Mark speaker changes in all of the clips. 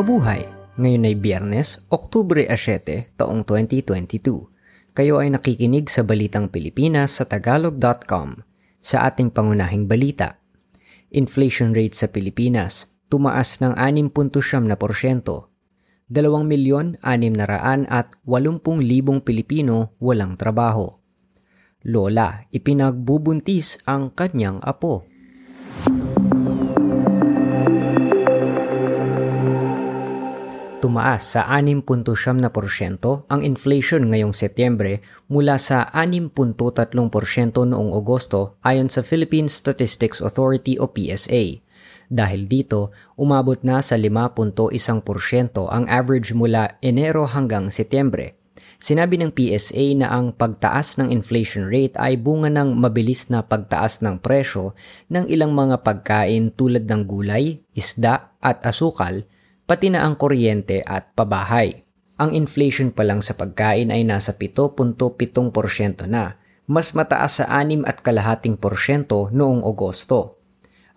Speaker 1: Mabuhay! Ngayon ay Biyernes, Oktubre 7, taong 2022. Kayo ay nakikinig sa Balitang Pilipinas sa Tagalog.com. Sa ating pangunahing balita, inflation rate sa Pilipinas tumaas ng 6.7%. 2 milyon 600 at 80 libong Pilipino walang trabaho. Lola, ipinagbubuntis ang kanyang apo. Tumaas sa 6.7% ang inflation ngayong Setyembre mula sa 6.3% noong Agosto ayon sa Philippine Statistics Authority o PSA. Dahil dito, umabot na sa 5.1% ang average mula Enero hanggang Setyembre. Sinabi ng PSA na ang pagtaas ng inflation rate ay bunga ng mabilis na pagtaas ng presyo ng ilang mga pagkain tulad ng gulay, isda at asukal pati na ang kuryente at pabahay. Ang inflation pa lang sa pagkain ay nasa 7.7% na, mas mataas sa 6 at kalahating porsyento noong Agosto.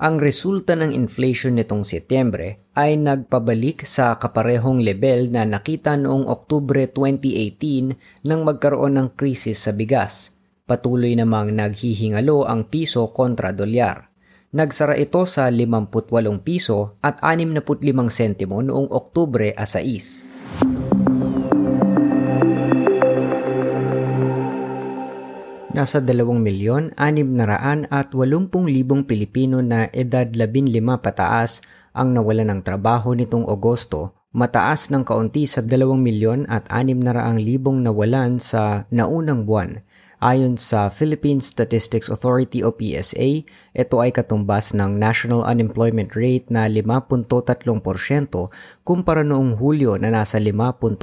Speaker 1: Ang resulta ng inflation nitong Setyembre ay nagpabalik sa kaparehong level na nakita noong Oktubre 2018 nang magkaroon ng krisis sa bigas. Patuloy namang naghihingalo ang piso kontra dolyar. Nagsara ito sa 58 piso at 65 sentimo noong Oktubre 6. Nasa 2,600,000 at 80,000 Pilipino na edad 15 pataas ang nawala ng trabaho nitong Agosto, mataas ng kaunti sa 2,000,000 at 600,000 nawalan sa naunang buwan Ayon sa Philippine Statistics Authority o PSA, ito ay katumbas ng national unemployment rate na 5.3% kumpara noong Hulyo na nasa 5.2%.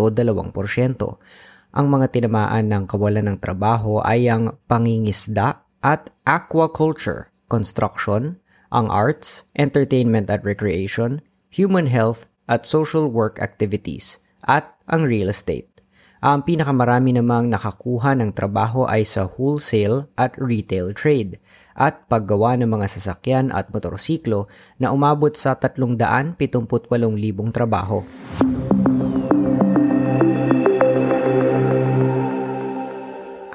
Speaker 1: Ang mga tinamaan ng kawalan ng trabaho ay ang pangingisda at aquaculture, construction, ang arts, entertainment at recreation, human health at social work activities, at ang real estate. Ang pinakamarami namang nakakuha ng trabaho ay sa wholesale at retail trade at paggawa ng mga sasakyan at motorsiklo na umabot sa 378,000 trabaho.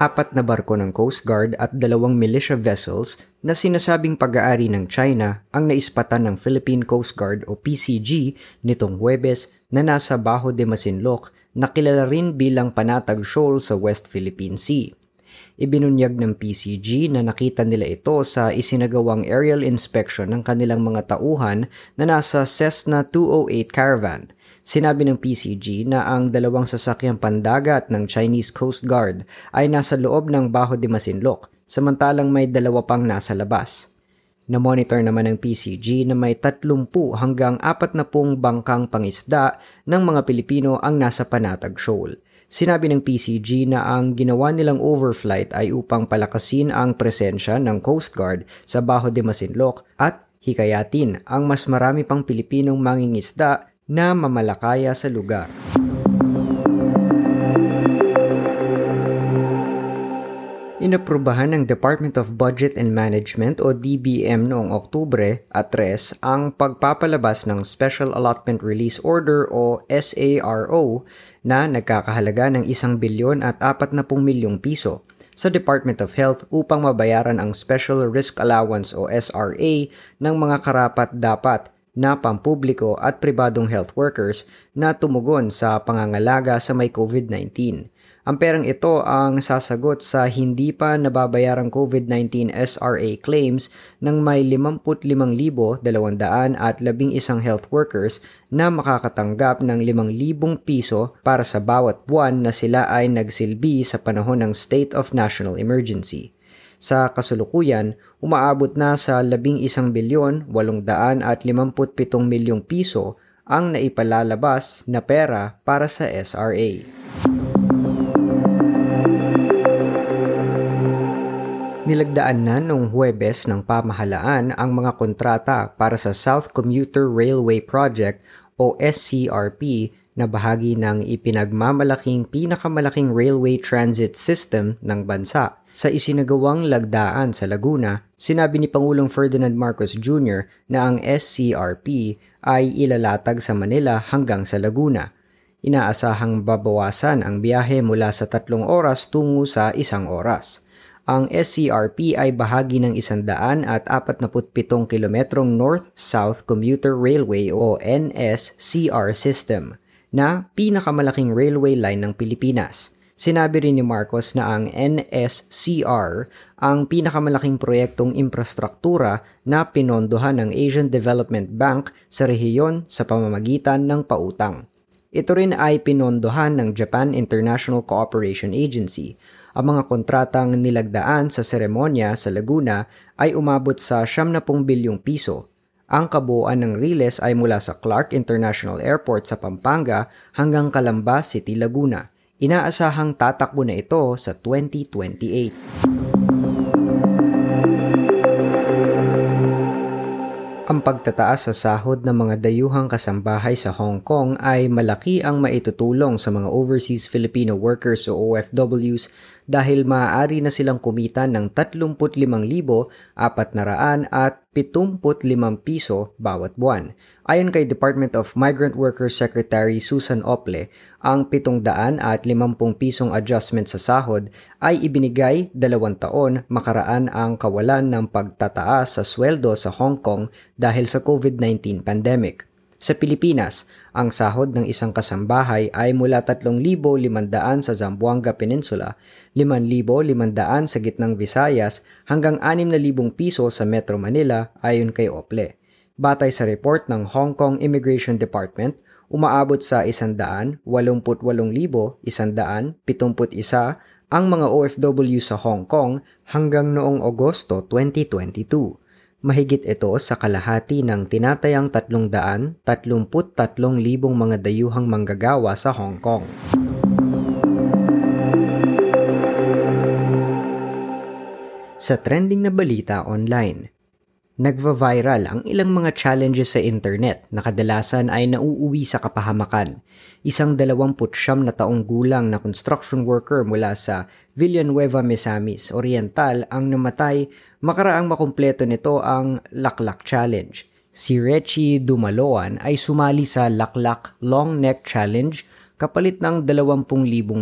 Speaker 1: Apat na barko ng Coast Guard at dalawang militia vessels na sinasabing pag-aari ng China ang naispatan ng Philippine Coast Guard o PCG nitong Huwebes na nasa Baho de Masinloc na kilala rin bilang Panatag Shoal sa West Philippine Sea. Ibinunyag ng PCG na nakita nila ito sa isinagawang aerial inspection ng kanilang mga tauhan na nasa Cessna 208 Caravan. Sinabi ng PCG na ang dalawang sasakyang pandagat ng Chinese Coast Guard ay nasa loob ng Baho de Masinloc, samantalang may dalawa pang nasa labas. Na-monitor naman ng PCG na may 30 hanggang 40 bangkang pangisda ng mga Pilipino ang nasa Panatag Shoal. Sinabi ng PCG na ang ginawa nilang overflight ay upang palakasin ang presensya ng Coast Guard sa Baho de Masinloc at hikayatin ang mas marami pang Pilipinong mangingisda na mamalakaya sa lugar. Inaprubahan ng Department of Budget and Management o DBM noong Oktubre at 3 ang pagpapalabas ng Special Allotment Release Order o SARO na nagkakahalaga ng 1 bilyon at 40 milyong piso sa Department of Health upang mabayaran ang Special Risk Allowance o SRA ng mga karapat dapat na pampubliko at pribadong health workers na tumugon sa pangangalaga sa may COVID-19. Ang perang ito ang sasagot sa hindi pa nababayarang COVID-19 SRA claims ng may 55,211 at 11 health workers na makakatanggap ng 5,000 piso para sa bawat buwan na sila ay nagsilbi sa panahon ng State of National Emergency. Sa kasulukuyan, umaabot na sa 11 bilyon 857 milyong piso ang naipalalabas na pera para sa SRA. Nilagdaan na noong Huwebes ng pamahalaan ang mga kontrata para sa South Commuter Railway Project o SCRP na bahagi ng ipinagmamalaking pinakamalaking railway transit system ng bansa. Sa isinagawang lagdaan sa Laguna, sinabi ni Pangulong Ferdinand Marcos Jr. na ang SCRP ay ilalatag sa Manila hanggang sa Laguna. Inaasahang babawasan ang biyahe mula sa tatlong oras tungo sa isang oras. Ang SCRP ay bahagi ng 147 kilometrong North-South Commuter Railway o NSCR system na pinakamalaking railway line ng Pilipinas. Sinabi rin ni Marcos na ang NSCR ang pinakamalaking proyektong infrastruktura na pinondohan ng Asian Development Bank sa rehiyon sa pamamagitan ng pautang. Ito rin ay pinondohan ng Japan International Cooperation Agency ang mga kontratang nilagdaan sa seremonya sa Laguna ay umabot sa 70 bilyong piso. Ang kabuuan ng riles ay mula sa Clark International Airport sa Pampanga hanggang Calamba City, Laguna. Inaasahang tatakbo na ito sa 2028. Ang pagtataas sa sahod ng mga dayuhang kasambahay sa Hong Kong ay malaki ang maitutulong sa mga overseas Filipino workers o OFWs dahil maaari na silang kumita ng 35,400 at 75 piso bawat buwan. Ayon kay Department of Migrant Workers Secretary Susan Ople, ang 700 at 50 pisong adjustment sa sahod ay ibinigay dalawang taon makaraan ang kawalan ng pagtataas sa sweldo sa Hong Kong dahil sa COVID-19 pandemic. Sa Pilipinas, ang sahod ng isang kasambahay ay mula 3,500 sa Zamboanga Peninsula, 5,500 sa gitnang Visayas hanggang 6,000 piso sa Metro Manila ayon kay Ople. Batay sa report ng Hong Kong Immigration Department, umaabot sa 188,171 ang mga OFW sa Hong Kong hanggang noong Agosto 2022. Mahigit ito sa kalahati ng tinatayang 333,000 mga dayuhang manggagawa sa Hong Kong. Sa trending na balita online, Nagva-viral ang ilang mga challenges sa internet na kadalasan ay nauuwi sa kapahamakan. Isang 29 na taong gulang na construction worker mula sa Villanueva, Misamis Oriental ang namatay makaraang makumpleto nito ang Laklak Challenge. Si Rechi Dumaloan ay sumali sa Laklak Long Neck Challenge kapalit ng 20,000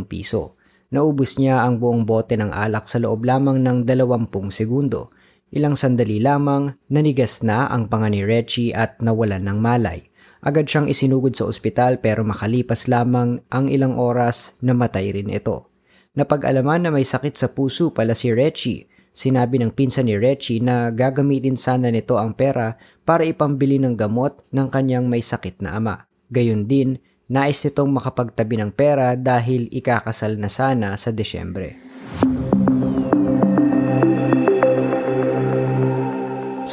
Speaker 1: piso. Naubos niya ang buong bote ng alak sa loob lamang ng 20 segundo. Ilang sandali lamang, nanigas na ang panga ni Reggie at nawalan ng malay. Agad siyang isinugod sa ospital pero makalipas lamang ang ilang oras, namatay rin ito. Napag-alaman na may sakit sa puso pala si Reggie. Sinabi ng pinsan ni Reggie na gagamitin sana nito ang pera para ipambili ng gamot ng kanyang may sakit na ama. Gayon din, nais nitong makapagtabi ng pera dahil ikakasal na sana sa Desyembre.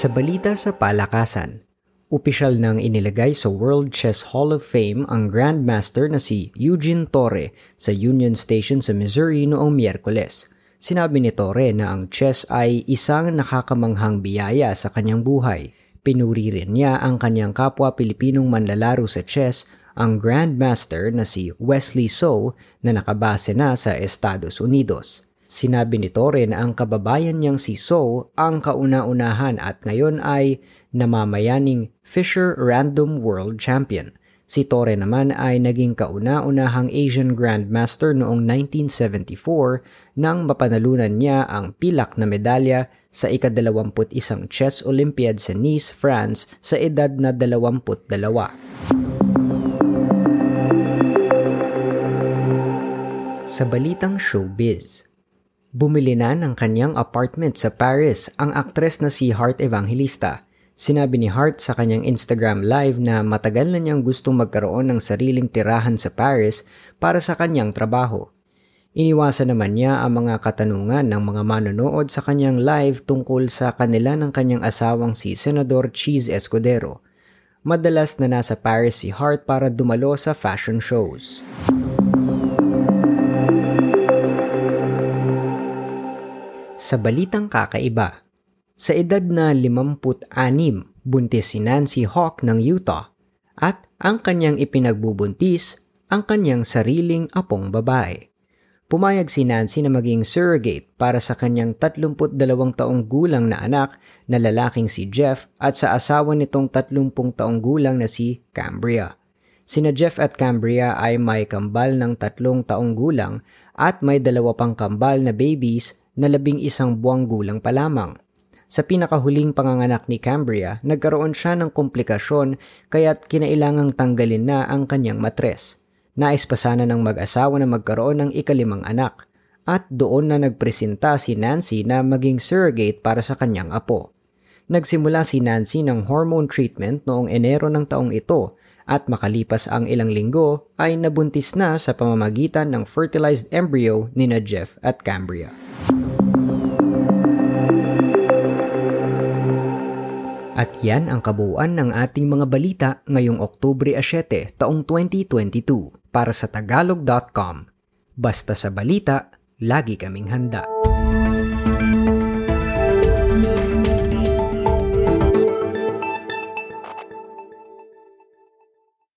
Speaker 1: Sa balita sa palakasan, opisyal nang inilagay sa World Chess Hall of Fame ang Grandmaster na si Eugene Torre sa Union Station sa Missouri noong Miyerkules. Sinabi ni Torre na ang chess ay isang nakakamanghang biyaya sa kanyang buhay. Pinuri rin niya ang kanyang kapwa Pilipinong manlalaro sa chess, ang Grandmaster na si Wesley So na nakabase na sa Estados Unidos. Sinabi ni Torre na ang kababayan niyang si So ang kauna-unahan at ngayon ay namamayaning Fisher Random World Champion. Si Torre naman ay naging kauna-unahang Asian Grandmaster noong 1974 nang mapanalunan niya ang pilak na medalya sa ikadalawamput isang Chess Olympiad sa Nice, France sa edad na 22. Sa balitang showbiz, Bumili na ng kanyang apartment sa Paris ang aktres na si Heart Evangelista. Sinabi ni Hart sa kanyang Instagram live na matagal na niyang gustong magkaroon ng sariling tirahan sa Paris para sa kanyang trabaho. Iniwasan naman niya ang mga katanungan ng mga manonood sa kanyang live tungkol sa kanila ng kanyang asawang si Senador Cheese Escudero. Madalas na nasa Paris si Hart para dumalo sa fashion shows. Sa balitang kakaiba, sa edad na 56, buntis si Nancy Hawk ng Utah at ang kanyang ipinagbubuntis ang kanyang sariling apong babae. Pumayag si Nancy na maging surrogate para sa kanyang 32 taong gulang na anak na lalaking si Jeff at sa asawa nitong 30 taong gulang na si Cambria. Sina Jeff at Cambria ay may kambal ng tatlong taong gulang at may dalawa pang kambal na babies na labing isang buwang gulang pa lamang. Sa pinakahuling panganganak ni Cambria, nagkaroon siya ng komplikasyon kaya't kinailangang tanggalin na ang kanyang matres. Nais pa sana ng mag-asawa na magkaroon ng ikalimang anak at doon na nagpresenta si Nancy na maging surrogate para sa kanyang apo. Nagsimula si Nancy ng hormone treatment noong Enero ng taong ito at makalipas ang ilang linggo ay nabuntis na sa pamamagitan ng fertilized embryo ni na Jeff at Cambria. At yan ang kabuuan ng ating mga balita ngayong Oktubre 7 taong 2022 para sa tagalog.com. Basta sa balita, lagi kaming handa.